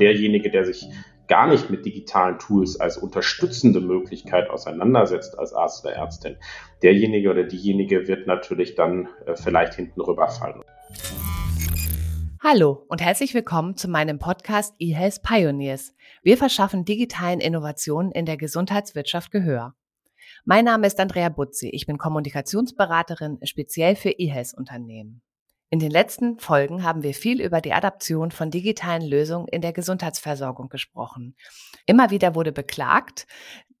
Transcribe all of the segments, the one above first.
Derjenige, der sich gar nicht mit digitalen Tools als unterstützende Möglichkeit auseinandersetzt als Arzt oder Ärztin, derjenige oder diejenige wird natürlich dann äh, vielleicht hinten rüberfallen. Hallo und herzlich willkommen zu meinem Podcast eHealth Pioneers. Wir verschaffen digitalen Innovationen in der Gesundheitswirtschaft Gehör. Mein Name ist Andrea Butzi. Ich bin Kommunikationsberaterin speziell für eHealth-Unternehmen. In den letzten Folgen haben wir viel über die Adaption von digitalen Lösungen in der Gesundheitsversorgung gesprochen. Immer wieder wurde beklagt,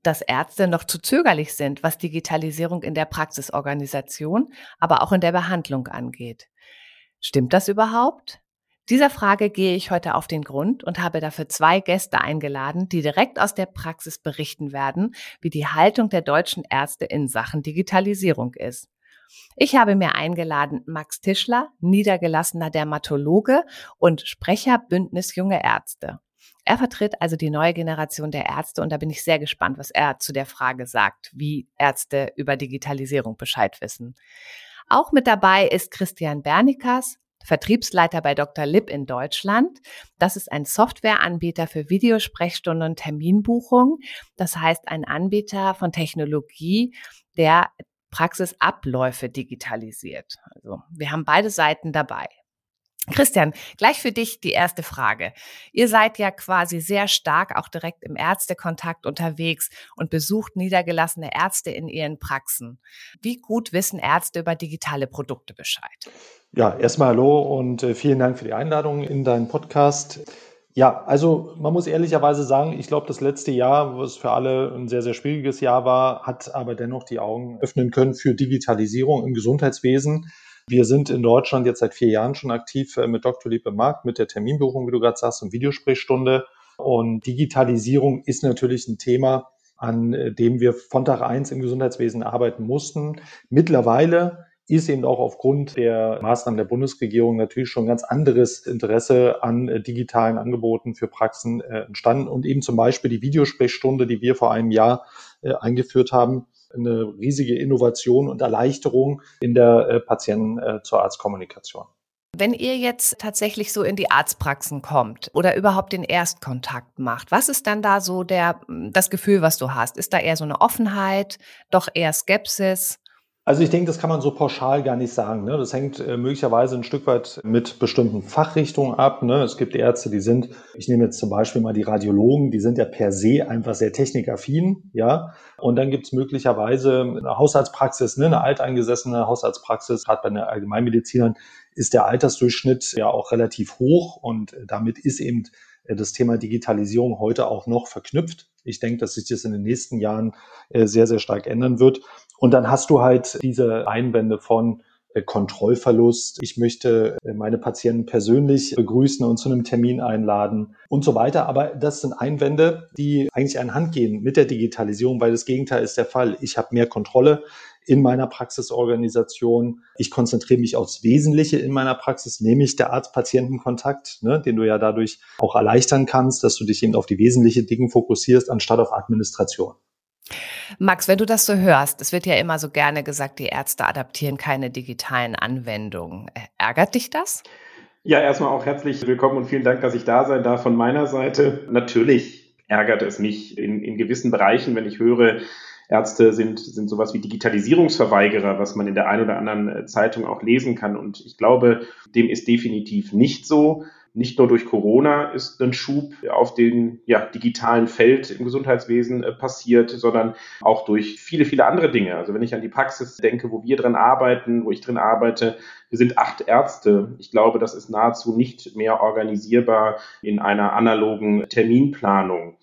dass Ärzte noch zu zögerlich sind, was Digitalisierung in der Praxisorganisation, aber auch in der Behandlung angeht. Stimmt das überhaupt? Dieser Frage gehe ich heute auf den Grund und habe dafür zwei Gäste eingeladen, die direkt aus der Praxis berichten werden, wie die Haltung der deutschen Ärzte in Sachen Digitalisierung ist. Ich habe mir eingeladen Max Tischler, niedergelassener Dermatologe und Sprecher Bündnis Junge Ärzte. Er vertritt also die neue Generation der Ärzte und da bin ich sehr gespannt, was er zu der Frage sagt, wie Ärzte über Digitalisierung Bescheid wissen. Auch mit dabei ist Christian Bernikas, Vertriebsleiter bei Dr. Lipp in Deutschland. Das ist ein Softwareanbieter für Videosprechstunden und Terminbuchung. Das heißt, ein Anbieter von Technologie, der Praxisabläufe digitalisiert. Also wir haben beide Seiten dabei. Christian, gleich für dich die erste Frage. Ihr seid ja quasi sehr stark auch direkt im Ärztekontakt unterwegs und besucht niedergelassene Ärzte in ihren Praxen. Wie gut wissen Ärzte über digitale Produkte Bescheid? Ja, erstmal hallo und äh, vielen Dank für die Einladung in deinen Podcast. Ja, also man muss ehrlicherweise sagen, ich glaube, das letzte Jahr, was für alle ein sehr, sehr schwieriges Jahr war, hat aber dennoch die Augen öffnen können für Digitalisierung im Gesundheitswesen. Wir sind in Deutschland jetzt seit vier Jahren schon aktiv äh, mit Dr. Liebe Markt, mit der Terminbuchung, wie du gerade sagst, und Videosprechstunde. Und Digitalisierung ist natürlich ein Thema, an äh, dem wir von Tag eins im Gesundheitswesen arbeiten mussten. Mittlerweile ist eben auch aufgrund der Maßnahmen der Bundesregierung natürlich schon ganz anderes Interesse an äh, digitalen Angeboten für Praxen äh, entstanden und eben zum Beispiel die Videosprechstunde, die wir vor einem Jahr äh, eingeführt haben, eine riesige Innovation und Erleichterung in der Patienten zur Arztkommunikation. Wenn ihr jetzt tatsächlich so in die Arztpraxen kommt oder überhaupt den Erstkontakt macht, was ist dann da so der, das Gefühl, was du hast? Ist da eher so eine Offenheit, doch eher Skepsis? Also ich denke, das kann man so pauschal gar nicht sagen. Ne? Das hängt äh, möglicherweise ein Stück weit mit bestimmten Fachrichtungen ab. Ne? Es gibt Ärzte, die sind, ich nehme jetzt zum Beispiel mal die Radiologen, die sind ja per se einfach sehr technikaffin, ja. Und dann gibt es möglicherweise eine Hausarztpraxis, ne? eine alteingesessene Hausarztpraxis, gerade bei den Allgemeinmedizinern ist der Altersdurchschnitt ja auch relativ hoch und damit ist eben das Thema Digitalisierung heute auch noch verknüpft. Ich denke, dass sich das in den nächsten Jahren äh, sehr, sehr stark ändern wird. Und dann hast du halt diese Einwände von äh, Kontrollverlust. Ich möchte äh, meine Patienten persönlich begrüßen und zu einem Termin einladen und so weiter. Aber das sind Einwände, die eigentlich einhand gehen mit der Digitalisierung, weil das Gegenteil ist der Fall. Ich habe mehr Kontrolle in meiner Praxisorganisation. Ich konzentriere mich aufs Wesentliche in meiner Praxis, nämlich der Arzt-Patienten-Kontakt, ne, den du ja dadurch auch erleichtern kannst, dass du dich eben auf die wesentlichen Dinge fokussierst, anstatt auf Administration. Max, wenn du das so hörst, es wird ja immer so gerne gesagt, die Ärzte adaptieren keine digitalen Anwendungen. Ärgert dich das? Ja, erstmal auch herzlich willkommen und vielen Dank, dass ich da sein darf von meiner Seite. Natürlich ärgert es mich in, in gewissen Bereichen, wenn ich höre, Ärzte sind, sind sowas wie Digitalisierungsverweigerer, was man in der einen oder anderen Zeitung auch lesen kann. Und ich glaube, dem ist definitiv nicht so nicht nur durch Corona ist ein Schub auf den ja, digitalen Feld im Gesundheitswesen äh, passiert, sondern auch durch viele, viele andere Dinge. Also wenn ich an die Praxis denke, wo wir drin arbeiten, wo ich drin arbeite, wir sind acht Ärzte. Ich glaube, das ist nahezu nicht mehr organisierbar in einer analogen Terminplanung.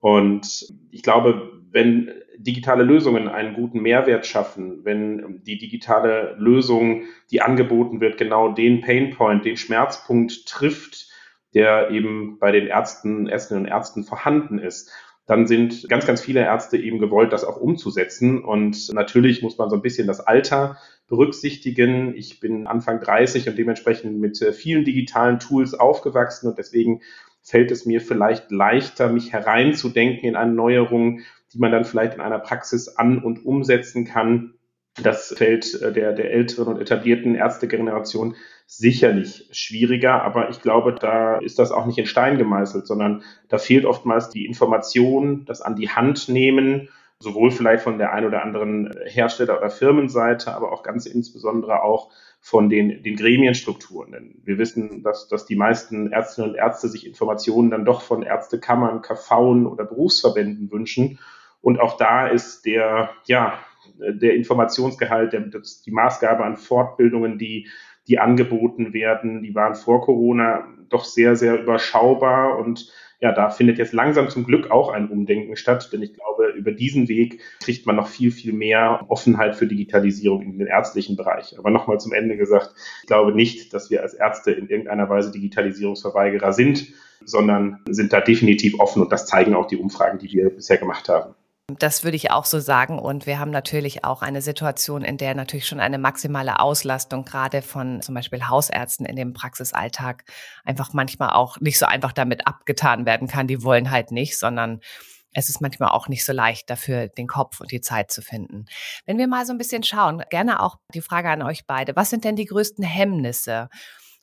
Und ich glaube, wenn digitale Lösungen einen guten Mehrwert schaffen, wenn die digitale Lösung, die angeboten wird, genau den Painpoint, den Schmerzpunkt trifft, der eben bei den Ärzten, Ärztinnen und Ärzten vorhanden ist, dann sind ganz, ganz viele Ärzte eben gewollt, das auch umzusetzen. Und natürlich muss man so ein bisschen das Alter berücksichtigen. Ich bin Anfang 30 und dementsprechend mit äh, vielen digitalen Tools aufgewachsen und deswegen fällt es mir vielleicht leichter, mich hereinzudenken in eine Neuerung, die man dann vielleicht in einer Praxis an- und umsetzen kann, Das fällt äh, der, der älteren und etablierten Ärztegeneration sicherlich schwieriger, aber ich glaube, da ist das auch nicht in Stein gemeißelt, sondern da fehlt oftmals die Information, das an die Hand nehmen, sowohl vielleicht von der ein oder anderen Hersteller- oder Firmenseite, aber auch ganz insbesondere auch von den, den Gremienstrukturen. Denn wir wissen, dass, dass die meisten Ärztinnen und Ärzte sich Informationen dann doch von Ärztekammern, KVen oder Berufsverbänden wünschen. Und auch da ist der, ja, der Informationsgehalt, der, das, die Maßgabe an Fortbildungen, die, die angeboten werden, die waren vor Corona doch sehr, sehr überschaubar und ja, da findet jetzt langsam zum Glück auch ein Umdenken statt, denn ich glaube, über diesen Weg kriegt man noch viel, viel mehr Offenheit für Digitalisierung in den ärztlichen Bereich. Aber nochmal zum Ende gesagt, ich glaube nicht, dass wir als Ärzte in irgendeiner Weise Digitalisierungsverweigerer sind, sondern sind da definitiv offen und das zeigen auch die Umfragen, die wir bisher gemacht haben. Das würde ich auch so sagen. Und wir haben natürlich auch eine Situation, in der natürlich schon eine maximale Auslastung gerade von zum Beispiel Hausärzten in dem Praxisalltag einfach manchmal auch nicht so einfach damit abgetan werden kann. Die wollen halt nicht, sondern es ist manchmal auch nicht so leicht, dafür den Kopf und die Zeit zu finden. Wenn wir mal so ein bisschen schauen, gerne auch die Frage an euch beide. Was sind denn die größten Hemmnisse?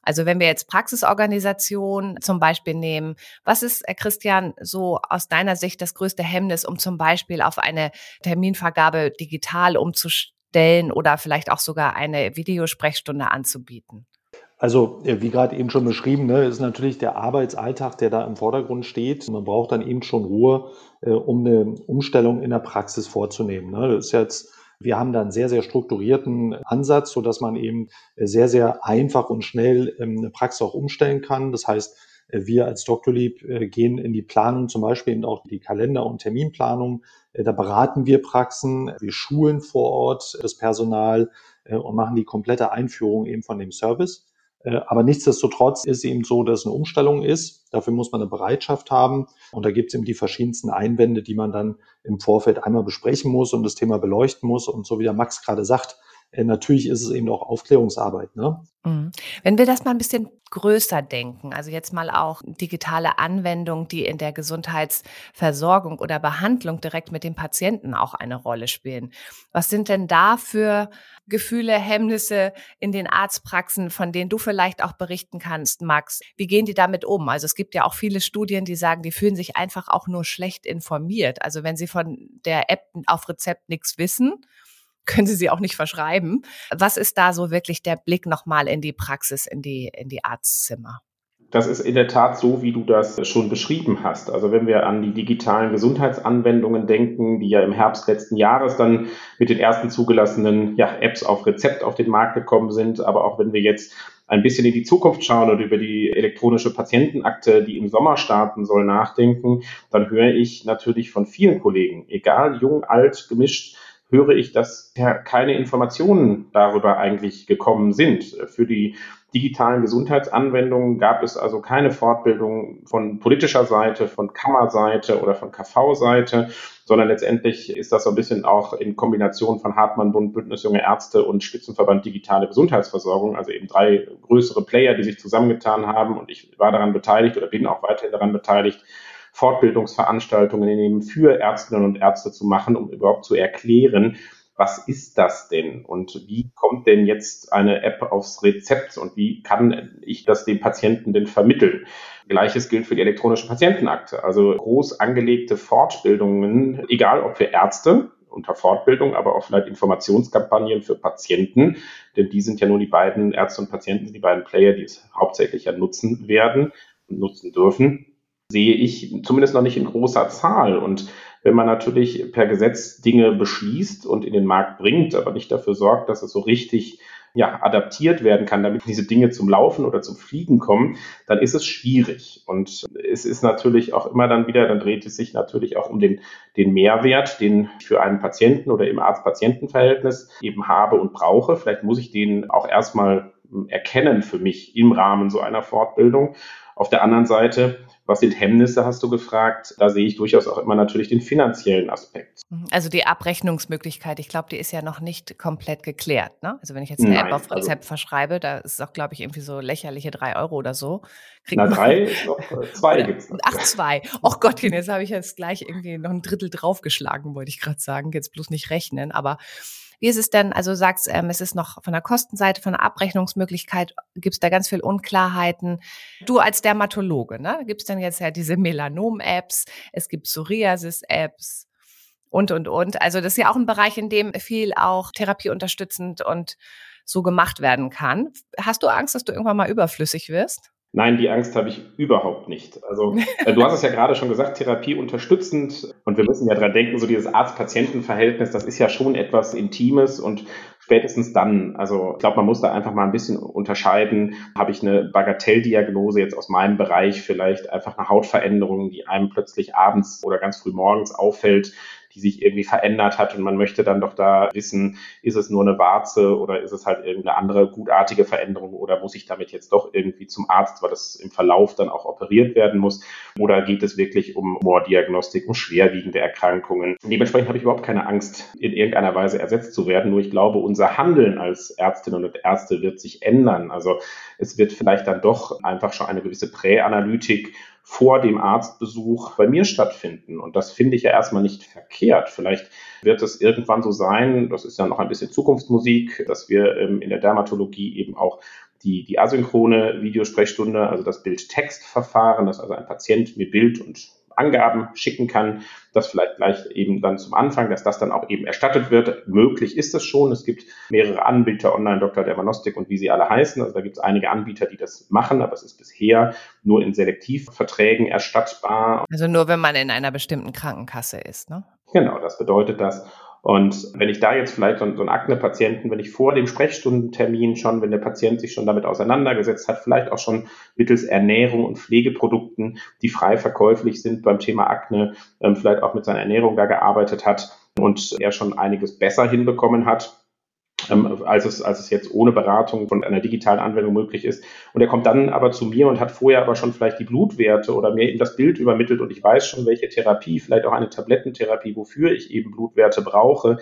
Also wenn wir jetzt Praxisorganisation zum Beispiel nehmen, was ist, äh, Christian, so aus deiner Sicht das größte Hemmnis, um zum Beispiel auf eine Terminvergabe digital umzustellen oder vielleicht auch sogar eine Videosprechstunde anzubieten? Also äh, wie gerade eben schon beschrieben, ne, ist natürlich der Arbeitsalltag, der da im Vordergrund steht. Man braucht dann eben schon Ruhe, äh, um eine Umstellung in der Praxis vorzunehmen. Ne. Das ist jetzt wir haben da einen sehr, sehr strukturierten Ansatz, so dass man eben sehr, sehr einfach und schnell ähm, eine Praxis auch umstellen kann. Das heißt, äh, wir als. Lieb äh, gehen in die Planung, zum Beispiel eben auch die Kalender- und Terminplanung. Äh, da beraten wir Praxen, wir schulen vor Ort das Personal und machen die komplette Einführung eben von dem Service. Äh, aber nichtsdestotrotz ist eben so, dass es eine Umstellung ist. Dafür muss man eine Bereitschaft haben. Und da gibt es eben die verschiedensten Einwände, die man dann im Vorfeld einmal besprechen muss und das Thema beleuchten muss. Und so wie der Max gerade sagt, natürlich ist es eben auch Aufklärungsarbeit. Ne? Mhm. Wenn wir das mal ein bisschen größer denken, also jetzt mal auch digitale Anwendungen, die in der Gesundheitsversorgung oder Behandlung direkt mit dem Patienten auch eine Rolle spielen. Was sind denn da für Gefühle, Hemmnisse in den Arztpraxen, von denen du vielleicht auch berichten kannst, Max? Wie gehen die damit um? Also es gibt ja auch viele Studien, die sagen, die fühlen sich einfach auch nur schlecht informiert. Also wenn sie von der App auf Rezept nichts wissen, können Sie sie auch nicht verschreiben. Was ist da so wirklich der Blick nochmal in die Praxis, in die, in die Arztzimmer? Das ist in der Tat so, wie du das schon beschrieben hast. Also wenn wir an die digitalen Gesundheitsanwendungen denken, die ja im Herbst letzten Jahres dann mit den ersten zugelassenen ja, Apps auf Rezept auf den Markt gekommen sind, aber auch wenn wir jetzt ein bisschen in die Zukunft schauen und über die elektronische Patientenakte, die im Sommer starten soll, nachdenken, dann höre ich natürlich von vielen Kollegen, egal jung, alt, gemischt, höre ich, dass keine Informationen darüber eigentlich gekommen sind. Für die digitalen Gesundheitsanwendungen gab es also keine Fortbildung von politischer Seite, von Kammerseite oder von KV-Seite, sondern letztendlich ist das so ein bisschen auch in Kombination von Hartmann Bund, Bündnis Junge Ärzte und Spitzenverband Digitale Gesundheitsversorgung, also eben drei größere Player, die sich zusammengetan haben und ich war daran beteiligt oder bin auch weiterhin daran beteiligt, Fortbildungsveranstaltungen nehmen, für Ärztinnen und Ärzte zu machen, um überhaupt zu erklären, was ist das denn und wie kommt denn jetzt eine App aufs Rezept und wie kann ich das dem Patienten denn vermitteln? Gleiches gilt für die elektronische Patientenakte. Also groß angelegte Fortbildungen, egal ob für Ärzte unter Fortbildung, aber auch vielleicht Informationskampagnen für Patienten, denn die sind ja nur die beiden Ärzte und Patienten, die beiden Player, die es hauptsächlich ja nutzen werden und nutzen dürfen sehe ich zumindest noch nicht in großer Zahl. Und wenn man natürlich per Gesetz Dinge beschließt und in den Markt bringt, aber nicht dafür sorgt, dass es so richtig ja, adaptiert werden kann, damit diese Dinge zum Laufen oder zum Fliegen kommen, dann ist es schwierig. Und es ist natürlich auch immer dann wieder, dann dreht es sich natürlich auch um den, den Mehrwert, den ich für einen Patienten oder im Arzt-Patienten-Verhältnis eben habe und brauche. Vielleicht muss ich den auch erstmal erkennen für mich im Rahmen so einer Fortbildung. Auf der anderen Seite was sind Hemmnisse, hast du gefragt? Da sehe ich durchaus auch immer natürlich den finanziellen Aspekt. Mhm. Also die Abrechnungsmöglichkeit, ich glaube, die ist ja noch nicht komplett geklärt. Ne? Also wenn ich jetzt eine Nein, App auf also Rezept also, verschreibe, da ist es auch, glaube ich, irgendwie so lächerliche drei Euro oder so. Kriegt na, drei ist noch, äh, zwei gibt es. Ach, zwei. Och Gottchen, jetzt habe ich jetzt gleich irgendwie noch ein Drittel draufgeschlagen, wollte ich gerade sagen. Jetzt bloß nicht rechnen. Aber Wie ist es denn, also du sagst, ähm, es ist noch von der Kostenseite, von der Abrechnungsmöglichkeit, gibt es da ganz viel Unklarheiten. Du als Dermatologe, ne, gibt es denn jetzt ja diese Melanom-Apps, es gibt Psoriasis-Apps und, und, und. Also das ist ja auch ein Bereich, in dem viel auch therapieunterstützend und so gemacht werden kann. Hast du Angst, dass du irgendwann mal überflüssig wirst? Nein, die Angst habe ich überhaupt nicht. Also äh, du hast es ja gerade schon gesagt, Therapie unterstützend. Und wir müssen ja dran denken, so dieses Arzt-Patienten-Verhältnis, das ist ja schon etwas Intimes und spätestens dann, also ich glaube, man muss da einfach mal ein bisschen unterscheiden, habe ich eine Bagatelldiagnose jetzt aus meinem Bereich, vielleicht einfach eine Hautveränderung, die einem plötzlich abends oder ganz früh morgens auffällt, die sich irgendwie verändert hat und man möchte dann doch da wissen, ist es nur eine Warze oder ist es halt irgendeine andere gutartige Veränderung oder muss ich damit jetzt doch irgendwie zum Arzt, weil das im Verlauf dann auch operiert werden muss oder geht es wirklich um Moordiagnostik, um schwerwiegende Erkrankungen. Dementsprechend habe ich überhaupt keine Angst, in irgendeiner Weise ersetzt zu werden, nur ich glaube, unser Handeln als Ärztinnen und Ärzte wird sich ändern. Also es wird vielleicht dann doch einfach schon eine gewisse Präanalytik vor dem Arztbesuch bei mir stattfinden. Und das finde ich ja erstmal nicht verkehrt. Vielleicht wird es irgendwann so sein, das ist ja noch ein bisschen Zukunftsmusik, dass wir ähm, in der Dermatologie eben auch die, die asynchrone Videosprechstunde, also das Bild-Text-Verfahren, dass also ein Patient mir Bild und Angaben schicken kann, das vielleicht gleich eben dann zum Anfang, dass das dann auch eben erstattet wird. Möglich ist es schon. Es gibt mehrere Anbieter, Online Dr. Dermanostik und wie sie alle heißen. Also da gibt es einige Anbieter, die das machen, aber es ist bisher nur in Selektivverträgen erstattbar. Also nur, wenn man in einer bestimmten Krankenkasse ist, ne? Genau, das bedeutet das. Und wenn ich da jetzt vielleicht so, so einen Akne-Patienten, wenn ich vor dem Sprechstundentermin schon, wenn der Patient sich schon damit auseinandergesetzt hat, vielleicht auch schon mittels Ernährung und Pflegeprodukten, die frei verkäuflich sind beim Thema Akne, ähm, vielleicht auch mit seiner Ernährung da gearbeitet hat und er schon einiges besser hinbekommen hat, ähm, als, es, als es jetzt ohne Beratung von einer digitalen Anwendung möglich ist. Und er kommt dann aber zu mir und hat vorher aber schon vielleicht die Blutwerte oder mir eben das Bild übermittelt und ich weiß schon, welche Therapie, vielleicht auch eine Tablettentherapie, wofür ich eben Blutwerte brauche.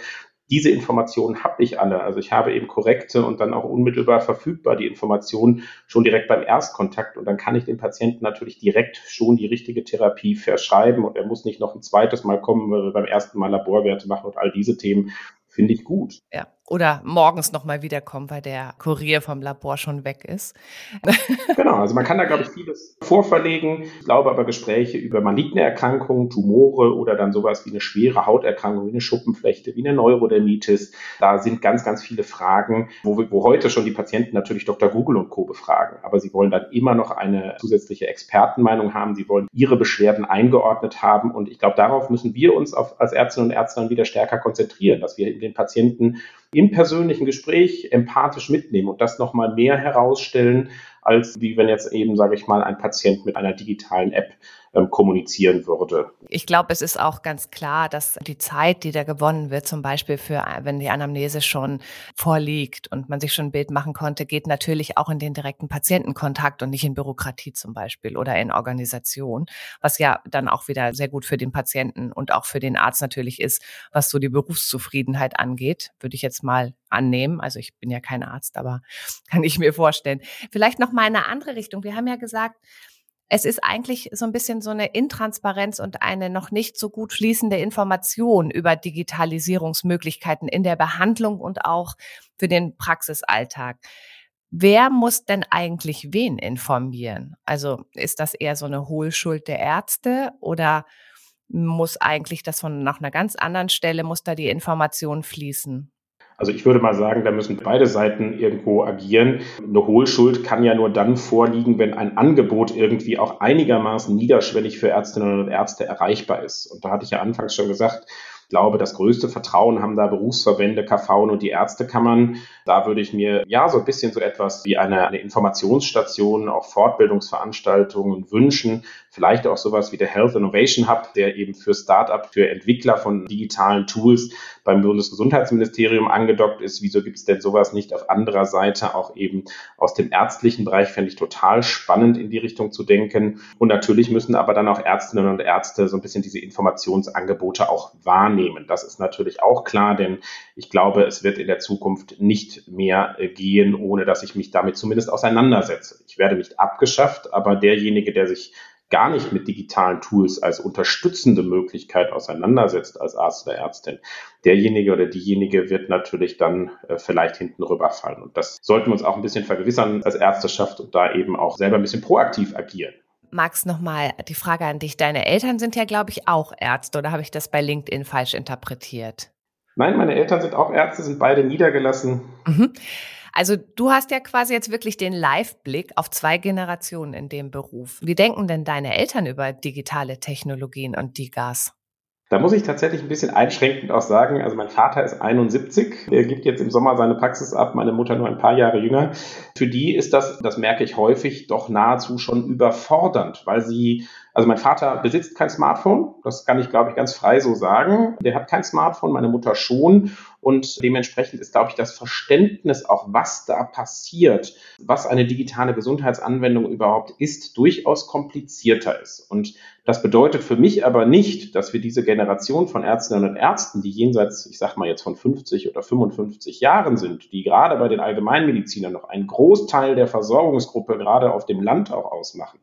Diese Informationen habe ich alle. Also ich habe eben korrekte und dann auch unmittelbar verfügbar die Informationen schon direkt beim Erstkontakt und dann kann ich dem Patienten natürlich direkt schon die richtige Therapie verschreiben und er muss nicht noch ein zweites Mal kommen, weil wir beim ersten Mal Laborwerte machen und all diese Themen finde ich gut. Ja, oder morgens nochmal wiederkommen, weil der Kurier vom Labor schon weg ist. genau, also man kann da, glaube ich, vieles vorverlegen. Ich glaube aber Gespräche über maligne Erkrankungen, Tumore oder dann sowas wie eine schwere Hauterkrankung, wie eine Schuppenflechte, wie eine Neurodermitis, da sind ganz, ganz viele Fragen, wo, wir, wo heute schon die Patienten natürlich Dr. Google und Co. befragen. Aber sie wollen dann immer noch eine zusätzliche Expertenmeinung haben. Sie wollen ihre Beschwerden eingeordnet haben. Und ich glaube, darauf müssen wir uns auf, als Ärztinnen und Ärzte dann wieder stärker konzentrieren, dass wir den Patienten im persönlichen Gespräch empathisch mitnehmen und das nochmal mehr herausstellen, als wie wenn jetzt eben, sage ich mal, ein Patient mit einer digitalen App ähm, kommunizieren würde. Ich glaube, es ist auch ganz klar, dass die Zeit, die da gewonnen wird, zum Beispiel für, wenn die Anamnese schon vorliegt und man sich schon ein Bild machen konnte, geht natürlich auch in den direkten Patientenkontakt und nicht in Bürokratie zum Beispiel oder in Organisation, was ja dann auch wieder sehr gut für den Patienten und auch für den Arzt natürlich ist, was so die Berufszufriedenheit angeht, würde ich jetzt mal annehmen. Also ich bin ja kein Arzt, aber kann ich mir vorstellen. Vielleicht noch mal eine andere Richtung. Wir haben ja gesagt, es ist eigentlich so ein bisschen so eine Intransparenz und eine noch nicht so gut fließende Information über Digitalisierungsmöglichkeiten in der Behandlung und auch für den Praxisalltag. Wer muss denn eigentlich wen informieren? Also ist das eher so eine Hohlschuld der Ärzte oder muss eigentlich das von nach einer ganz anderen Stelle, muss da die Information fließen? Also ich würde mal sagen, da müssen beide Seiten irgendwo agieren. Eine Hohlschuld kann ja nur dann vorliegen, wenn ein Angebot irgendwie auch einigermaßen niederschwellig für Ärztinnen und Ärzte erreichbar ist. Und da hatte ich ja anfangs schon gesagt, glaube, das größte Vertrauen haben da Berufsverbände, KV und die Ärztekammern. Da würde ich mir ja so ein bisschen so etwas wie eine, eine Informationsstation, auch Fortbildungsveranstaltungen wünschen. Vielleicht auch sowas wie der Health Innovation Hub, der eben für Startup, für Entwickler von digitalen Tools beim Bundesgesundheitsministerium angedockt ist. Wieso gibt es denn sowas nicht auf anderer Seite auch eben aus dem ärztlichen Bereich? Fände ich total spannend, in die Richtung zu denken. Und natürlich müssen aber dann auch Ärztinnen und Ärzte so ein bisschen diese Informationsangebote auch wahrnehmen. Das ist natürlich auch klar, denn ich glaube, es wird in der Zukunft nicht mehr gehen, ohne dass ich mich damit zumindest auseinandersetze. Ich werde nicht abgeschafft, aber derjenige, der sich gar nicht mit digitalen Tools als unterstützende Möglichkeit auseinandersetzt als Arzt oder Ärztin, derjenige oder diejenige wird natürlich dann äh, vielleicht hinten rüberfallen. Und das sollten wir uns auch ein bisschen vergewissern als Ärzteschaft und da eben auch selber ein bisschen proaktiv agieren. Max, nochmal die Frage an dich. Deine Eltern sind ja, glaube ich, auch Ärzte oder habe ich das bei LinkedIn falsch interpretiert? Nein, meine Eltern sind auch Ärzte, sind beide niedergelassen. Mhm. Also du hast ja quasi jetzt wirklich den Live-Blick auf zwei Generationen in dem Beruf. Wie denken denn deine Eltern über digitale Technologien und DIGAS? Da muss ich tatsächlich ein bisschen einschränkend auch sagen, also mein Vater ist 71, er gibt jetzt im Sommer seine Praxis ab, meine Mutter nur ein paar Jahre jünger. Für die ist das, das merke ich häufig, doch nahezu schon überfordernd, weil sie also mein Vater besitzt kein Smartphone, das kann ich, glaube ich, ganz frei so sagen. Der hat kein Smartphone, meine Mutter schon. Und dementsprechend ist, glaube ich, das Verständnis auch, was da passiert, was eine digitale Gesundheitsanwendung überhaupt ist, durchaus komplizierter ist. Und das bedeutet für mich aber nicht, dass wir diese Generation von Ärztinnen und Ärzten, die jenseits, ich sage mal jetzt von 50 oder 55 Jahren sind, die gerade bei den Allgemeinmedizinern noch einen Großteil der Versorgungsgruppe gerade auf dem Land auch ausmachen,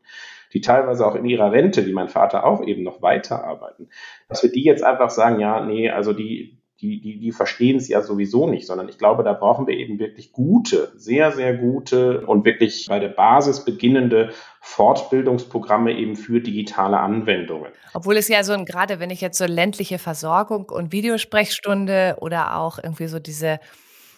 die teilweise auch in ihrer Rente, wie mein Vater auch eben noch weiterarbeiten, dass wir die jetzt einfach sagen, ja, nee, also die, die, die, die verstehen es ja sowieso nicht, sondern ich glaube, da brauchen wir eben wirklich gute, sehr, sehr gute und wirklich bei der Basis beginnende Fortbildungsprogramme eben für digitale Anwendungen. Obwohl es ja so, gerade wenn ich jetzt so ländliche Versorgung und Videosprechstunde oder auch irgendwie so diese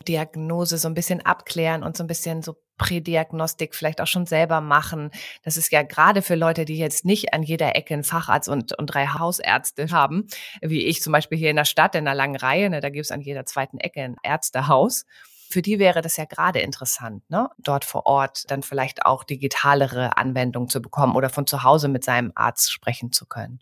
Diagnose so ein bisschen abklären und so ein bisschen so Prädiagnostik vielleicht auch schon selber machen. Das ist ja gerade für Leute, die jetzt nicht an jeder Ecke einen Facharzt und, und drei Hausärzte haben, wie ich zum Beispiel hier in der Stadt in einer langen Reihe, ne, da gibt es an jeder zweiten Ecke ein Ärztehaus. Für die wäre das ja gerade interessant, ne? dort vor Ort dann vielleicht auch digitalere Anwendungen zu bekommen oder von zu Hause mit seinem Arzt sprechen zu können.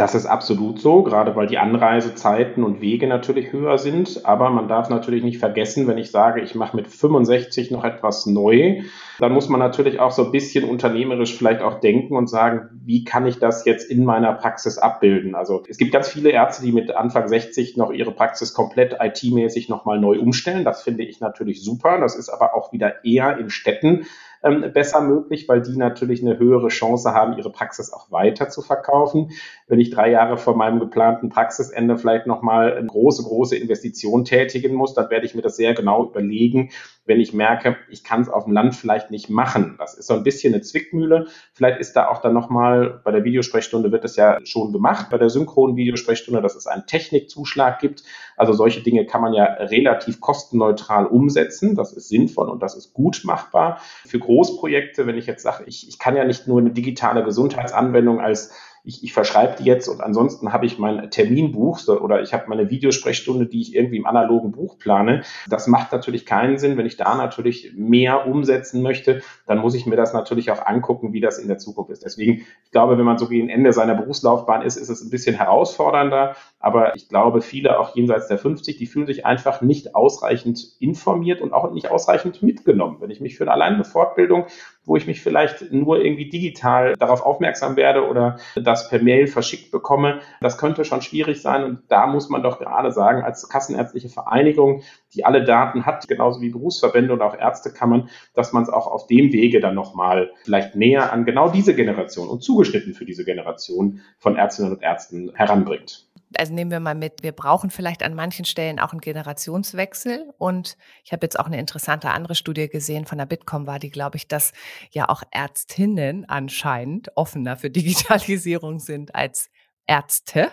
Das ist absolut so, gerade weil die Anreisezeiten und Wege natürlich höher sind. Aber man darf natürlich nicht vergessen, wenn ich sage, ich mache mit 65 noch etwas neu, dann muss man natürlich auch so ein bisschen unternehmerisch vielleicht auch denken und sagen, wie kann ich das jetzt in meiner Praxis abbilden? Also es gibt ganz viele Ärzte, die mit Anfang 60 noch ihre Praxis komplett IT-mäßig nochmal neu umstellen. Das finde ich natürlich super. Das ist aber auch wieder eher in Städten ähm, besser möglich, weil die natürlich eine höhere Chance haben, ihre Praxis auch weiter zu verkaufen. Wenn ich drei Jahre vor meinem geplanten Praxisende vielleicht nochmal eine große, große Investition tätigen muss, dann werde ich mir das sehr genau überlegen, wenn ich merke, ich kann es auf dem Land vielleicht nicht machen. Das ist so ein bisschen eine Zwickmühle. Vielleicht ist da auch dann nochmal, bei der Videosprechstunde wird das ja schon gemacht, bei der synchronen Videosprechstunde, dass es einen Technikzuschlag gibt. Also solche Dinge kann man ja relativ kostenneutral umsetzen. Das ist sinnvoll und das ist gut machbar. Für Großprojekte, wenn ich jetzt sage, ich, ich kann ja nicht nur eine digitale Gesundheitsanwendung als ich, ich verschreibe die jetzt und ansonsten habe ich mein Terminbuch oder ich habe meine Videosprechstunde, die ich irgendwie im analogen Buch plane. Das macht natürlich keinen Sinn. Wenn ich da natürlich mehr umsetzen möchte, dann muss ich mir das natürlich auch angucken, wie das in der Zukunft ist. Deswegen, ich glaube, wenn man so gegen Ende seiner Berufslaufbahn ist, ist es ein bisschen herausfordernder. Aber ich glaube, viele auch jenseits der 50, die fühlen sich einfach nicht ausreichend informiert und auch nicht ausreichend mitgenommen. Wenn ich mich für eine alleine Fortbildung wo ich mich vielleicht nur irgendwie digital darauf aufmerksam werde oder das per Mail verschickt bekomme. Das könnte schon schwierig sein und da muss man doch gerade sagen, als Kassenärztliche Vereinigung, die alle Daten hat, genauso wie Berufsverbände und auch Ärztekammern, dass man es auch auf dem Wege dann nochmal vielleicht näher an genau diese Generation und zugeschnitten für diese Generation von Ärztinnen und Ärzten heranbringt also nehmen wir mal mit, wir brauchen vielleicht an manchen Stellen auch einen Generationswechsel. Und ich habe jetzt auch eine interessante andere Studie gesehen von der Bitkom, war die, glaube ich, dass ja auch Ärztinnen anscheinend offener für Digitalisierung sind als Ärzte.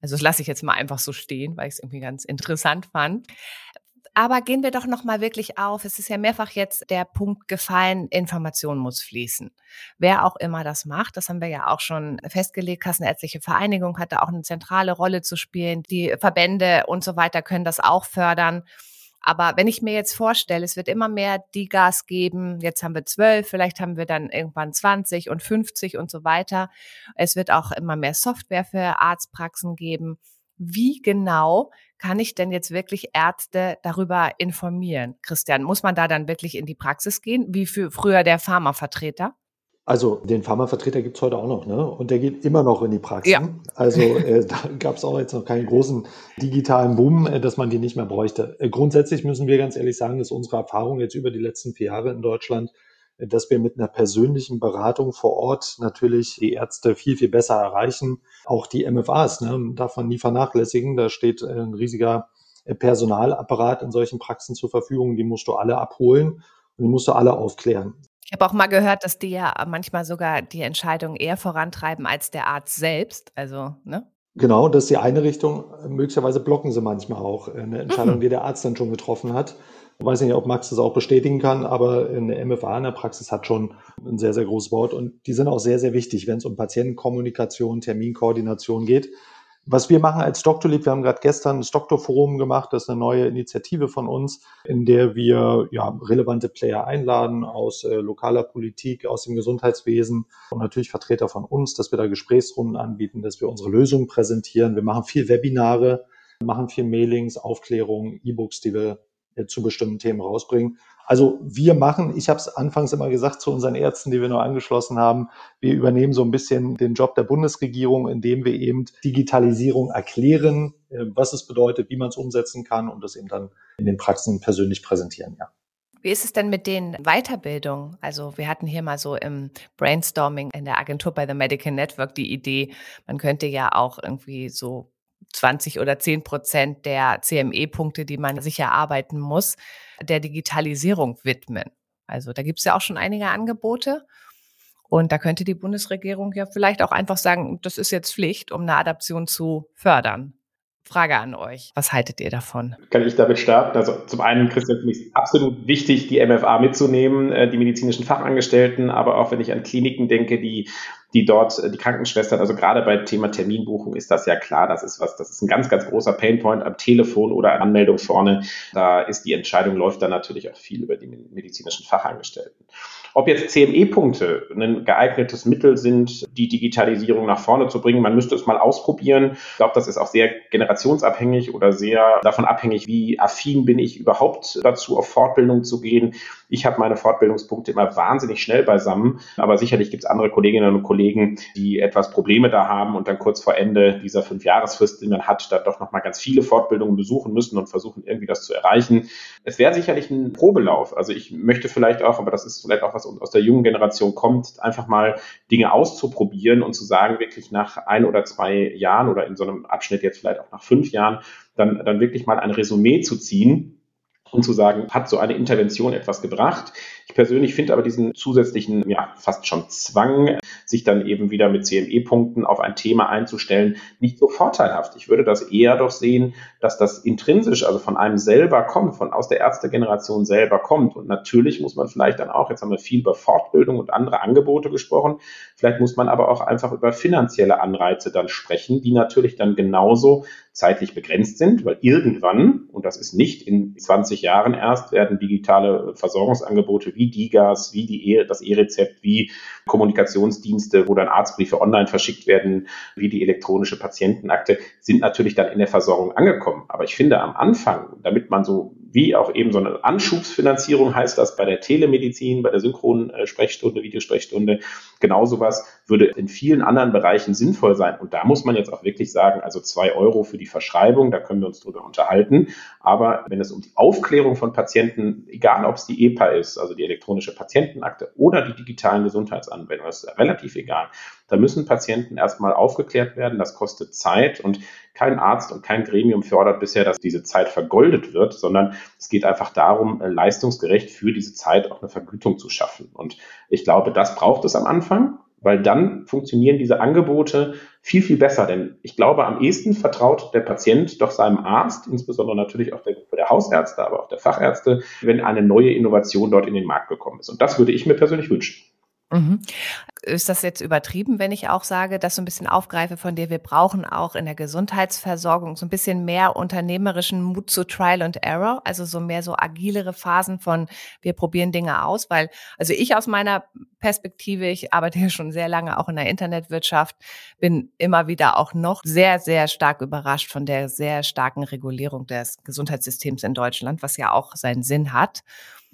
Also das lasse ich jetzt mal einfach so stehen, weil ich es irgendwie ganz interessant fand. Aber gehen wir doch noch mal wirklich auf. Es ist ja mehrfach jetzt der Punkt gefallen, Information muss fließen. Wer auch immer das macht, das haben wir ja auch schon festgelegt. Kassenärztliche Vereinigung hat da auch eine zentrale Rolle zu spielen. Die Verbände und so weiter können das auch fördern. Aber wenn ich mir jetzt vorstelle, es wird immer mehr Digas geben, jetzt haben wir zwölf, vielleicht haben wir dann irgendwann 20 und 50 und so weiter. Es wird auch immer mehr Software für Arztpraxen geben wie genau kann ich denn jetzt wirklich Ärzte darüber informieren? Christian, muss man da dann wirklich in die Praxis gehen, wie für früher der Pharmavertreter? Also den Pharmavertreter gibt es heute auch noch, ne? Und der geht immer noch in die Praxis. Ja. Also äh, da gab es auch jetzt noch keinen großen digitalen Boom, äh, dass man die nicht mehr bräuchte. Äh, grundsätzlich müssen wir ganz ehrlich sagen, dass unsere Erfahrung jetzt über die letzten vier Jahre in Deutschland dass wir mit einer persönlichen Beratung vor Ort natürlich die Ärzte viel, viel besser erreichen. Auch die MFAs ne, darf man nie vernachlässigen. Da steht ein riesiger Personalapparat in solchen Praxen zur Verfügung. Die musst du alle abholen und die musst du alle aufklären. Ich habe auch mal gehört, dass die ja manchmal sogar die Entscheidung eher vorantreiben als der Arzt selbst. Also, ne? Genau, das ist die eine Richtung. Möglicherweise blocken sie manchmal auch eine Entscheidung, mhm. die der Arzt dann schon getroffen hat. Ich weiß nicht, ob Max das auch bestätigen kann, aber eine MFA in der Praxis hat schon ein sehr, sehr großes Wort und die sind auch sehr, sehr wichtig, wenn es um Patientenkommunikation, Terminkoordination geht. Was wir machen als Doktorlieb, wir haben gerade gestern das Doktorforum gemacht, das ist eine neue Initiative von uns, in der wir ja, relevante Player einladen aus äh, lokaler Politik, aus dem Gesundheitswesen und natürlich Vertreter von uns, dass wir da Gesprächsrunden anbieten, dass wir unsere Lösungen präsentieren. Wir machen viel Webinare, machen viel Mailings, Aufklärungen, E-Books, die wir zu bestimmten Themen rausbringen. Also wir machen, ich habe es anfangs immer gesagt zu unseren Ärzten, die wir noch angeschlossen haben, wir übernehmen so ein bisschen den Job der Bundesregierung, indem wir eben Digitalisierung erklären, äh, was es bedeutet, wie man es umsetzen kann und das eben dann in den Praxen persönlich präsentieren, ja. Wie ist es denn mit den Weiterbildungen? Also wir hatten hier mal so im Brainstorming in der Agentur bei The Medical Network die Idee, man könnte ja auch irgendwie so 20 oder 10 Prozent der CME-Punkte, die man sich erarbeiten muss, der Digitalisierung widmen. Also da gibt es ja auch schon einige Angebote. Und da könnte die Bundesregierung ja vielleicht auch einfach sagen, das ist jetzt Pflicht, um eine Adaption zu fördern. Frage an euch. Was haltet ihr davon? Kann ich damit starten? Also zum einen, Christian, finde ich es absolut wichtig, die MFA mitzunehmen, äh, die medizinischen Fachangestellten, aber auch wenn ich an Kliniken denke, die die dort, äh, die Krankenschwestern, also gerade bei Thema Terminbuchung ist das ja klar, das ist was, das ist ein ganz, ganz großer Painpoint am Telefon oder Anmeldung vorne. Da ist die Entscheidung, läuft dann natürlich auch viel über die medizinischen Fachangestellten. Ob jetzt CME-Punkte ein geeignetes Mittel sind, die Digitalisierung nach vorne zu bringen, man müsste es mal ausprobieren. Ich glaube, das ist auch sehr generationsabhängig oder sehr davon abhängig, wie affin bin ich überhaupt dazu, auf Fortbildung zu gehen. Ich habe meine Fortbildungspunkte immer wahnsinnig schnell beisammen, aber sicherlich gibt es andere Kolleginnen und Kollegen, die etwas Probleme da haben und dann kurz vor Ende dieser Fünfjahresfrist, die man hat, dann doch nochmal ganz viele Fortbildungen besuchen müssen und versuchen irgendwie das zu erreichen. Es wäre sicherlich ein Probelauf. Also ich möchte vielleicht auch, aber das ist vielleicht auch was aus der jungen Generation kommt, einfach mal Dinge auszuprobieren und zu sagen, wirklich nach ein oder zwei Jahren oder in so einem Abschnitt jetzt vielleicht auch nach fünf Jahren, dann, dann wirklich mal ein Resümee zu ziehen und zu sagen, hat so eine Intervention etwas gebracht? Ich persönlich finde aber diesen zusätzlichen, ja, fast schon Zwang, sich dann eben wieder mit CME-Punkten auf ein Thema einzustellen, nicht so vorteilhaft. Ich würde das eher doch sehen, dass das intrinsisch, also von einem selber kommt, von aus der Ärztegeneration selber kommt. Und natürlich muss man vielleicht dann auch, jetzt haben wir viel über Fortbildung und andere Angebote gesprochen, vielleicht muss man aber auch einfach über finanzielle Anreize dann sprechen, die natürlich dann genauso zeitlich begrenzt sind, weil irgendwann, und das ist nicht in 20 Jahren erst, werden digitale Versorgungsangebote wie DIGAS, wie die e das E-Rezept, wie Kommunikationsdienste, wo dann Arztbriefe online verschickt werden, wie die elektronische Patientenakte, sind natürlich dann in der Versorgung angekommen. Aber ich finde am Anfang, damit man so wie auch eben so eine Anschubsfinanzierung heißt das bei der Telemedizin, bei der synchronen Sprechstunde, Videosprechstunde. Genau sowas würde in vielen anderen Bereichen sinnvoll sein. Und da muss man jetzt auch wirklich sagen, also zwei Euro für die Verschreibung, da können wir uns drüber unterhalten. Aber wenn es um die Aufklärung von Patienten, egal ob es die EPA ist, also die elektronische Patientenakte oder die digitalen Gesundheitsanwendungen, ist relativ egal. Da müssen Patienten erstmal aufgeklärt werden. Das kostet Zeit und kein Arzt und kein Gremium fördert bisher, dass diese Zeit vergoldet wird, sondern es geht einfach darum, äh, leistungsgerecht für diese Zeit auch eine Vergütung zu schaffen. Und ich glaube, das braucht es am Anfang, weil dann funktionieren diese Angebote viel, viel besser. Denn ich glaube, am ehesten vertraut der Patient doch seinem Arzt, insbesondere natürlich auch der Gruppe der Hausärzte, aber auch der Fachärzte, wenn eine neue Innovation dort in den Markt gekommen ist. Und das würde ich mir persönlich wünschen. Mhm. Ist das jetzt übertrieben, wenn ich auch sage, dass so ein bisschen aufgreife von dir, wir brauchen auch in der Gesundheitsversorgung so ein bisschen mehr unternehmerischen Mut zu Trial and Error, also so mehr so agilere Phasen von wir probieren Dinge aus, weil also ich aus meiner Perspektive, ich arbeite ja schon sehr lange auch in der Internetwirtschaft, bin immer wieder auch noch sehr, sehr stark überrascht von der sehr starken Regulierung des Gesundheitssystems in Deutschland, was ja auch seinen Sinn hat.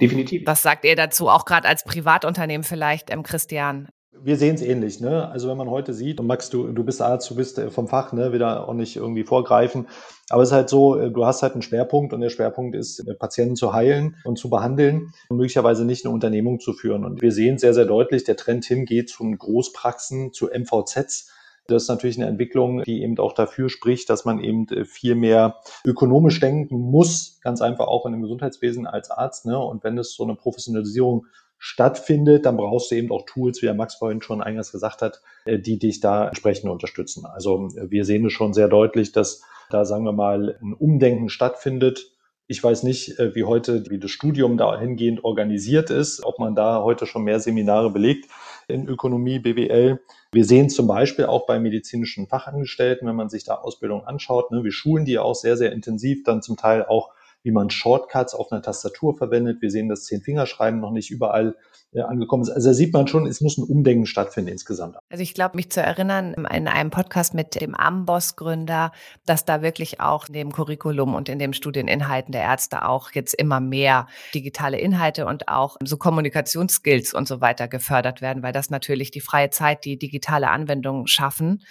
Definitiv. Was sagt ihr dazu, auch gerade als Privatunternehmen vielleicht, ähm, Christian? Wir sehen es ähnlich, ne? Also wenn man heute sieht, und Max, du, du bist Arzt, du bist äh, vom Fach, ne, wieder auch nicht irgendwie vorgreifen. Aber es ist halt so, äh, du hast halt einen Schwerpunkt und der Schwerpunkt ist, äh, Patienten zu heilen und zu behandeln und möglicherweise nicht eine Unternehmung zu führen. Und wir sehen sehr, sehr deutlich, der Trend hingeht zu Großpraxen, zu MVZs. Das ist natürlich eine Entwicklung, die eben auch dafür spricht, dass man eben viel mehr ökonomisch denken muss, ganz einfach auch in dem Gesundheitswesen als Arzt. Ne? Und wenn es so eine Professionalisierung stattfindet, dann brauchst du eben auch Tools, wie Herr Max vorhin schon eingangs gesagt hat, äh, die dich da entsprechend unterstützen. Also äh, wir sehen es schon sehr deutlich, dass da, sagen wir mal, ein Umdenken stattfindet. Ich weiß nicht, äh, wie heute, wie das Studium dahingehend organisiert ist, ob man da heute schon mehr Seminare belegt in Ökonomie, BWL. Wir sehen zum Beispiel auch bei medizinischen Fachangestellten, wenn man sich da Ausbildung anschaut, ne, wir schulen die auch sehr, sehr intensiv, dann zum Teil auch wie man Shortcuts auf einer Tastatur verwendet. Wir sehen, dass Zehn-Fingerschreiben noch nicht überall äh, angekommen ist. Also da sieht man schon, es muss ein Umdenken stattfinden insgesamt. Also ich glaube, mich zu erinnern, in einem Podcast mit dem Amboss-Gründer, dass da wirklich auch in dem Curriculum und in den Studieninhalten der Ärzte auch jetzt immer mehr digitale Inhalte und auch so Kommunikationsskills und so weiter gefördert werden, weil das natürlich die freie Zeit, die digitale Anwendungen schaffen,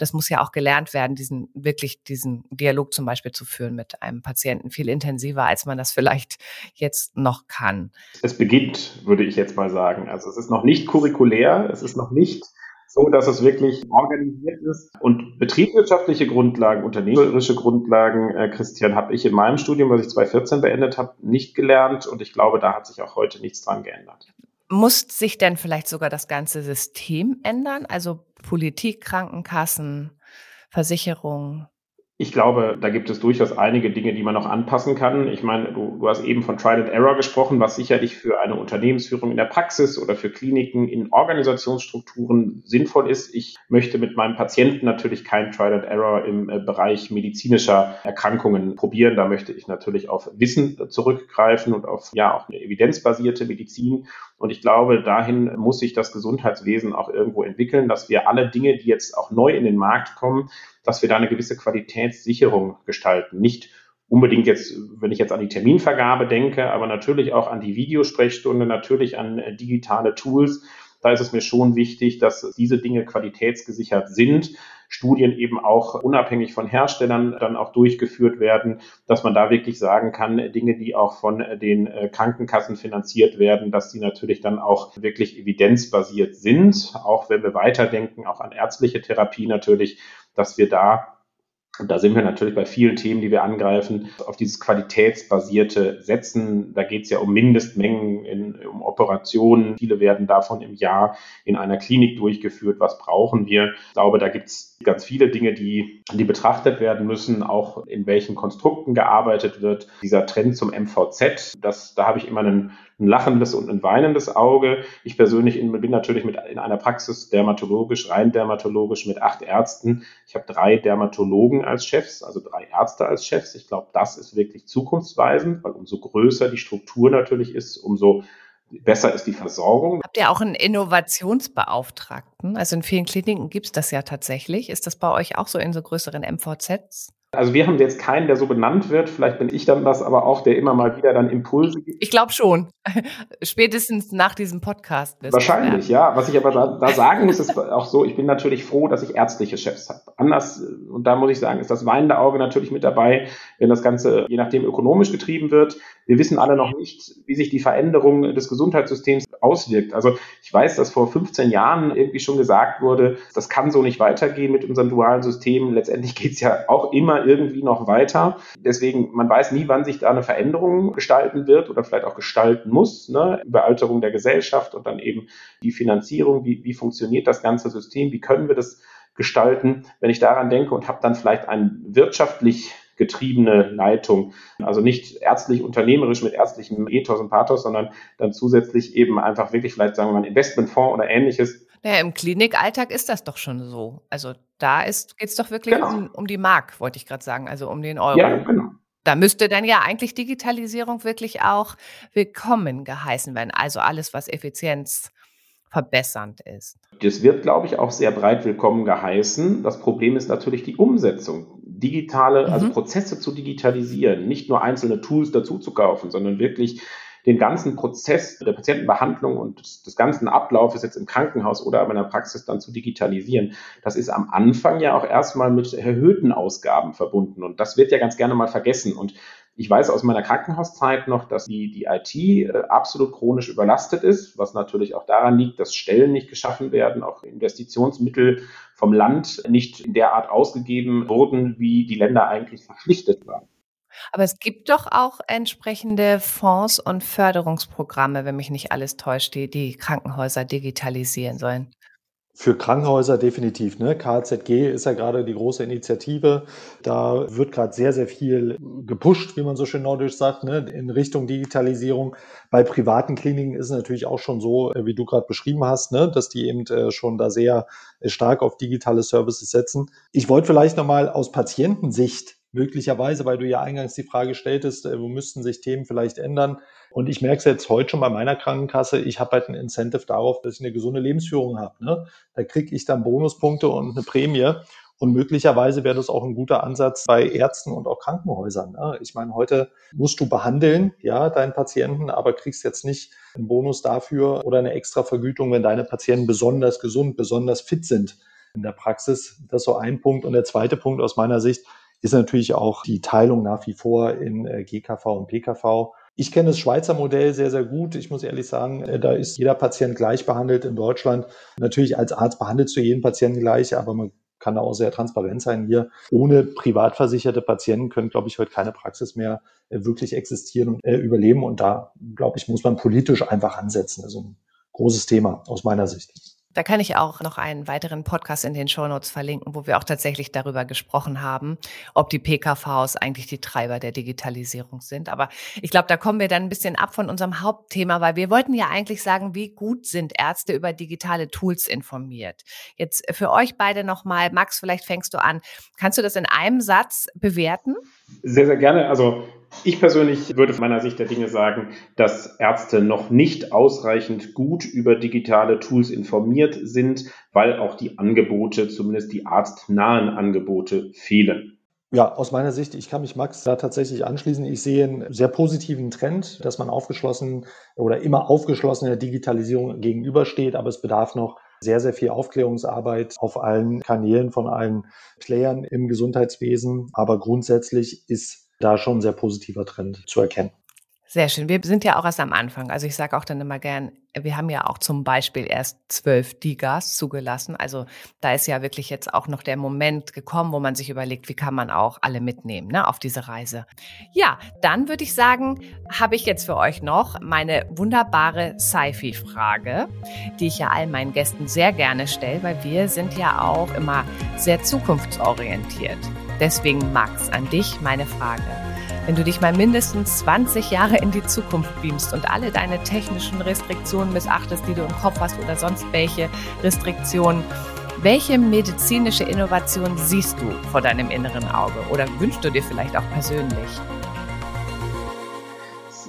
das muss ja auch gelernt werden, diesen wirklich diesen Dialog zum Beispiel zu führen mit einem Patienten viel intensiver, als man das vielleicht jetzt noch kann. Es beginnt, würde ich jetzt mal sagen. Also es ist noch nicht curriculär, es ist noch nicht so, dass es wirklich organisiert ist. Und betriebswirtschaftliche Grundlagen, unternehmerische Grundlagen, äh, Christian, habe ich in meinem Studium, was ich 2014 beendet habe, nicht gelernt. Und ich glaube, da hat sich auch heute nichts dran geändert. Muss sich denn vielleicht sogar das ganze System ändern? Also Politik, Krankenkassen, Versicherungen? Ich glaube, da gibt es durchaus einige Dinge, die man noch anpassen kann. Ich meine, du, du hast eben von Trial and Error gesprochen, was sicherlich für eine Unternehmensführung in der Praxis oder für Kliniken in Organisationsstrukturen sinnvoll ist. Ich möchte mit meinem Patienten natürlich kein Trial and Error im äh, Bereich medizinischer Erkrankungen probieren. Da möchte ich natürlich auf Wissen zurückgreifen und auf ja auch eine evidenzbasierte Medizin. Und ich glaube, dahin muss sich das Gesundheitswesen auch irgendwo entwickeln, dass wir alle Dinge, die jetzt auch neu in den Markt kommen, dass wir da eine gewisse Qualitätssicherung gestalten. Nicht unbedingt jetzt, wenn ich jetzt an die Terminvergabe denke, aber natürlich auch an die Videosprechstunde, natürlich an äh, digitale Tools. Da ist es mir schon wichtig, dass diese Dinge qualitätsgesichert sind. Studien eben auch unabhängig von Herstellern dann auch durchgeführt werden, dass man da wirklich sagen kann, Dinge, die auch von den äh, Krankenkassen finanziert werden, dass die natürlich dann auch wirklich evidenzbasiert sind, auch wenn wir weiterdenken, auch an ärztliche Therapie natürlich, dass wir da und da sind wir natürlich bei vielen Themen, die wir angreifen, auf dieses qualitätsbasierte Setzen. Da geht es ja um Mindestmengen, in, um Operationen. Viele werden davon im Jahr in einer Klinik durchgeführt. Was brauchen wir? Ich glaube, da gibt es ganz viele Dinge, die, die betrachtet werden müssen, auch in welchen Konstrukten gearbeitet wird. Dieser Trend zum MVZ, das, da habe ich immer einen, ein lachendes und ein weinendes Auge. Ich persönlich bin natürlich mit in einer Praxis dermatologisch, rein dermatologisch mit acht Ärzten. Ich habe drei Dermatologen als Chefs, also drei Ärzte als Chefs. Ich glaube, das ist wirklich zukunftsweisend, weil umso größer die Struktur natürlich ist, umso besser ist die Versorgung. Habt ihr auch einen Innovationsbeauftragten? Also in vielen Kliniken gibt es das ja tatsächlich. Ist das bei euch auch so in so größeren MVZs? Also wir haben jetzt keinen, der so benannt wird. Vielleicht bin ich dann das, aber auch der immer mal wieder dann Impulse gibt. Ich glaube schon. Spätestens nach diesem Podcast. Wahrscheinlich, ja. Was ich aber da, da sagen muss, ist auch so, ich bin natürlich froh, dass ich ärztliche Chefs habe. Anders, und da muss ich sagen, ist das weinende Auge natürlich mit dabei, wenn das Ganze je nachdem ökonomisch getrieben wird. Wir wissen alle noch nicht, wie sich die Veränderung des Gesundheitssystems auswirkt. Also ich weiß, dass vor 15 Jahren irgendwie schon gesagt wurde, das kann so nicht weitergehen mit unserem dualen System. Letztendlich geht es ja auch immer irgendwie noch weiter. Deswegen, man weiß nie, wann sich da eine Veränderung gestalten wird oder vielleicht auch gestalten muss. Ne? Überalterung der Gesellschaft und dann eben die Finanzierung. Wie, wie funktioniert das ganze System? Wie können wir das gestalten? Wenn ich daran denke und habe dann vielleicht ein wirtschaftlich getriebene Leitung. Also nicht ärztlich unternehmerisch mit ärztlichem Ethos und Pathos, sondern dann zusätzlich eben einfach wirklich vielleicht sagen wir mal ein Investmentfonds oder ähnliches. Naja, im Klinikalltag ist das doch schon so. Also da geht es doch wirklich genau. um, um die Mark, wollte ich gerade sagen, also um den Euro. Ja, genau. Da müsste dann ja eigentlich Digitalisierung wirklich auch willkommen geheißen werden. Also alles, was Effizienz verbessernd ist. Das wird, glaube ich, auch sehr breit willkommen geheißen. Das Problem ist natürlich die Umsetzung. Digitale, also mhm. also Prozesse zu digitalisieren, nicht nur einzelne Tools dazu zu kaufen, sondern wirklich den ganzen Prozess der Patientenbehandlung und des, des ganzen Ablaufes jetzt im Krankenhaus oder in der Praxis dann zu digitalisieren, das ist am Anfang ja auch erstmal mit erhöhten Ausgaben verbunden. Und das wird ja ganz gerne mal vergessen. Und ich weiß aus meiner Krankenhauszeit noch, dass die, die IT äh, absolut chronisch überlastet ist, was natürlich auch daran liegt, dass Stellen nicht geschaffen werden, auch Investitionsmittel vom Land nicht in der Art ausgegeben wurden, wie die Länder eigentlich verpflichtet waren. Aber es gibt doch auch entsprechende Fonds und Förderungsprogramme, wenn mich nicht alles täuscht, die die Krankenhäuser digitalisieren sollen. Für Krankenhäuser definitiv. Ne? KZG ist ja gerade die große Initiative. Da wird gerade sehr, sehr viel gepusht, wie man so schön nordisch sagt, ne? in Richtung Digitalisierung. Bei privaten Kliniken ist es natürlich auch schon so, äh, wie du gerade beschrieben hast, ne? dass die eben äh, schon da sehr äh, stark auf digitale Services setzen. Ich wollte vielleicht nochmal aus Patientensicht möglicherweise, weil du ja eingangs die Frage stelltest, wo müssten sich Themen vielleicht ändern, und ich merke es jetzt heute schon bei meiner Krankenkasse, ich habe halt ein Incentive darauf, dass ich eine gesunde Lebensführung habe. Ne? Da kriege ich dann Bonuspunkte und eine Prämie. Und möglicherweise wäre das auch ein guter Ansatz bei Ärzten und auch Krankenhäusern. Ne? Ich meine, heute musst du behandeln, ja, deinen Patienten, aber kriegst jetzt nicht einen Bonus dafür oder eine extra Vergütung, wenn deine Patienten besonders gesund, besonders fit sind in der Praxis. Das ist so ein Punkt. Und der zweite Punkt aus meiner Sicht ist natürlich auch die Teilung nach wie vor in äh, GKV und PKV. Ich kenne das Schweizer Modell sehr, sehr gut. Ich muss ehrlich sagen, äh, da ist jeder Patient gleich behandelt in Deutschland. Natürlich als Arzt behandelst du jeden Patienten gleich, aber man kann da auch sehr transparent sein hier. Ohne privat versicherte Patienten können, glaube ich, heute keine Praxis mehr äh, wirklich existieren und überleben. Und da, glaube ich, muss man politisch einfach ansetzen. Das ist ein großes Thema aus meiner Sicht. Da kann ich auch noch einen weiteren Podcast in den Shownotes verlinken, wo wir auch tatsächlich darüber gesprochen haben, ob die PKVs eigentlich die Treiber der Digitalisierung sind. Aber ich glaube, da kommen wir dann ein bisschen ab von unserem Hauptthema, weil wir wollten ja eigentlich sagen, wie gut sind Ärzte über digitale Tools informiert. Jetzt für euch beide nochmal, Max, vielleicht fängst du an. Kannst du das in einem Satz bewerten? Sehr, sehr gerne. Also ich persönlich würde von meiner Sicht der Dinge sagen, dass Ärzte noch nicht ausreichend gut über digitale Tools informiert sind, weil auch die Angebote, zumindest die arztnahen Angebote, fehlen. Ja, aus meiner Sicht, ich kann mich Max da tatsächlich anschließen. Ich sehe einen sehr positiven Trend, dass man aufgeschlossen oder immer aufgeschlossen der Digitalisierung gegenübersteht, aber es bedarf noch sehr, sehr viel Aufklärungsarbeit auf allen Kanälen von allen Playern im Gesundheitswesen. Aber grundsätzlich ist da schon ein sehr positiver Trend zu erkennen. Sehr schön. Wir sind ja auch erst am Anfang. Also ich sage auch dann immer gern, wir haben ja auch zum Beispiel erst zwölf Digas zugelassen. Also da ist ja wirklich jetzt auch noch der Moment gekommen, wo man sich überlegt, wie kann man auch alle mitnehmen ne, auf diese Reise. Ja, dann würde ich sagen, habe ich jetzt für euch noch meine wunderbare Sci-Fi-Frage, die ich ja all meinen Gästen sehr gerne stelle, weil wir sind ja auch immer sehr zukunftsorientiert. Deswegen, Max, an dich meine Frage. Wenn du dich mal mindestens 20 Jahre in die Zukunft beamst und alle deine technischen Restriktionen missachtest, die du im Kopf hast oder sonst welche Restriktionen, welche medizinische Innovation siehst du vor deinem inneren Auge oder wünschst du dir vielleicht auch persönlich?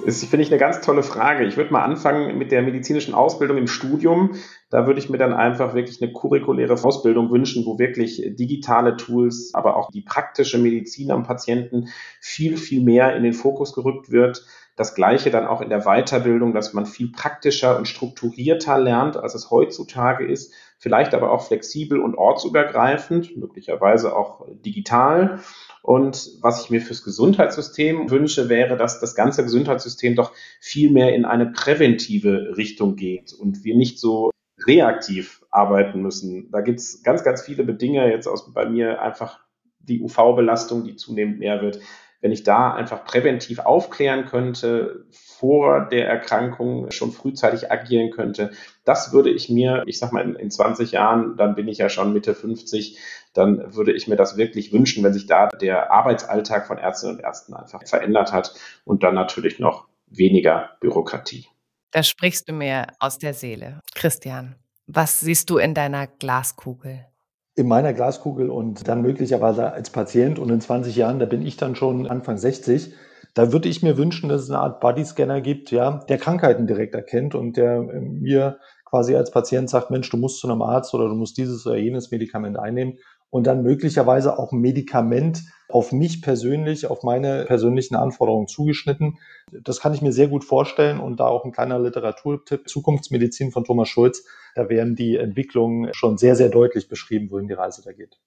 Ist, finde ich, eine ganz tolle Frage. Ich würde mal anfangen mit der medizinischen Ausbildung im Studium. Da würde ich mir dann einfach wirklich eine curriculäre Ausbildung wünschen, wo wirklich digitale Tools, aber auch die praktische Medizin am Patienten viel, viel mehr in den Fokus gerückt wird. Das Gleiche dann auch in der Weiterbildung, dass man viel praktischer und strukturierter lernt, als es heutzutage ist. Vielleicht aber auch flexibel und ortsübergreifend, möglicherweise auch digital. Und was ich mir fürs Gesundheitssystem wünsche, wäre, dass das ganze Gesundheitssystem doch viel mehr in eine präventive Richtung geht und wir nicht so reaktiv arbeiten müssen. Da gibt's ganz, ganz viele Bedingungen jetzt aus bei mir einfach die UV-Belastung, die zunehmend mehr wird. Wenn ich da einfach präventiv aufklären könnte, vor der Erkrankung schon frühzeitig agieren könnte, das würde ich mir, ich sag mal, in 20 Jahren, dann bin ich ja schon Mitte 50, dann würde ich mir das wirklich wünschen, wenn sich da der Arbeitsalltag von Ärztinnen und Ärzten einfach verändert hat und dann natürlich noch weniger Bürokratie. Da sprichst du mir aus der Seele. Christian, was siehst du in deiner Glaskugel? In meiner Glaskugel und dann möglicherweise als Patient und in 20 Jahren, da bin ich dann schon Anfang 60, da würde ich mir wünschen, dass es eine Art Bodyscanner gibt, ja, der Krankheiten direkt erkennt und der äh, mir quasi als Patient sagt, Mensch, du musst zu einem Arzt oder du musst dieses oder jenes Medikament einnehmen und dann möglicherweise auch ein Medikament auf mich persönlich, auf meine persönlichen Anforderungen zugeschnitten. Das kann ich mir sehr gut vorstellen und da auch ein kleiner Literaturtipp, Zukunftsmedizin von Thomas Schulz, da werden die Entwicklungen schon sehr, sehr deutlich beschrieben, wohin die Reise da geht.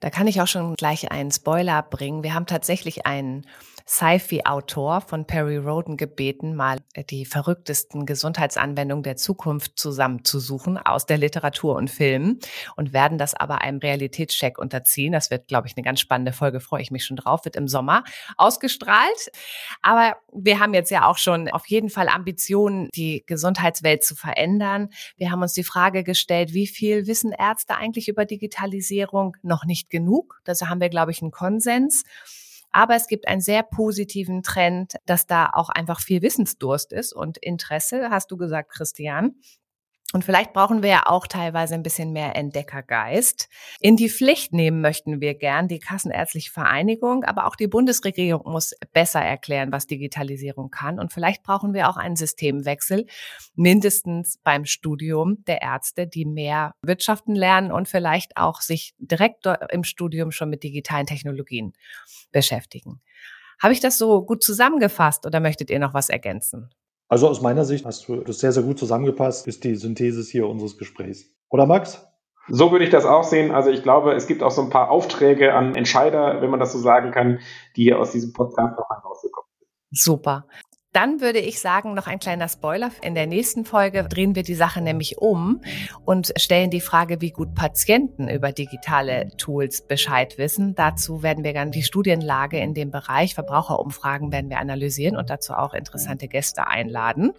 Da kann ich auch schon gleich einen Spoiler bringen. Wir haben tatsächlich einen Sci-Fi-Autor von Perry Roden gebeten, mal die verrücktesten Gesundheitsanwendungen der Zukunft zusammenzusuchen aus der Literatur und Film und werden das aber einem Realitätscheck unterziehen. Das wird, glaube ich, eine ganz spannende Folge, freue ich mich schon drauf, wird im Sommer ausgestrahlt. Aber wir haben jetzt ja auch schon auf jeden Fall Ambitionen, die Gesundheitswelt zu verändern. Wir haben uns die Frage gestellt, wie viel wissen Ärzte eigentlich über Digitalisierung? Noch nicht genug. Da haben wir, glaube ich, einen Konsens. Aber es gibt einen sehr positiven Trend, dass da auch einfach viel Wissensdurst ist und Interesse, hast du gesagt, Christian. Und vielleicht brauchen wir ja auch teilweise ein bisschen mehr Entdeckergeist. In die Pflicht nehmen möchten wir gern die Kassenärztliche Vereinigung, aber auch die Bundesregierung muss besser erklären, was Digitalisierung kann. Und vielleicht brauchen wir auch einen Systemwechsel, mindestens beim Studium der Ärzte, die mehr Wirtschaften lernen und vielleicht auch sich direkt im Studium schon mit digitalen Technologien beschäftigen. Habe ich das so gut zusammengefasst oder möchtet ihr noch was ergänzen? Also aus meiner Sicht hast du das sehr, sehr gut zusammengepasst, ist die Synthese hier unseres Gesprächs. Oder Max? So würde ich das auch sehen. Also ich glaube, es gibt auch so ein paar Aufträge an Entscheider, wenn man das so sagen kann, die aus diesem Podcast noch herausgekommen sind. Super. Dann würde ich sagen, noch ein kleiner Spoiler. In der nächsten Folge drehen wir die Sache nämlich um und stellen die Frage, wie gut Patienten über digitale Tools Bescheid wissen. Dazu werden wir dann die Studienlage in dem Bereich Verbraucherumfragen werden wir analysieren und dazu auch interessante Gäste einladen.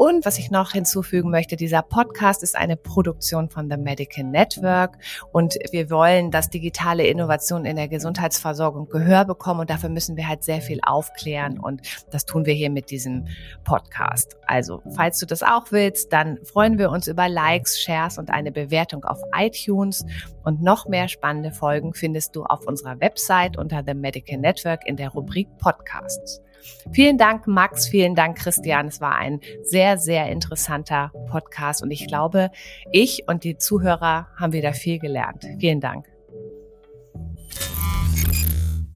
Und was ich noch hinzufügen möchte, dieser Podcast ist eine Produktion von The Medical Network und wir wollen, dass digitale Innovationen in der Gesundheitsversorgung Gehör bekommen und dafür müssen wir halt sehr viel aufklären und das tun wir hier mit diesem Podcast. Also, falls du das auch willst, dann freuen wir uns über Likes, Shares und eine Bewertung auf iTunes und noch mehr spannende Folgen findest du auf unserer Website unter The Medical Network in der Rubrik Podcasts. Vielen Dank, Max. Vielen Dank, Christian. Es war ein sehr, sehr interessanter Podcast und ich glaube, ich und die Zuhörer haben wieder viel gelernt. Vielen Dank.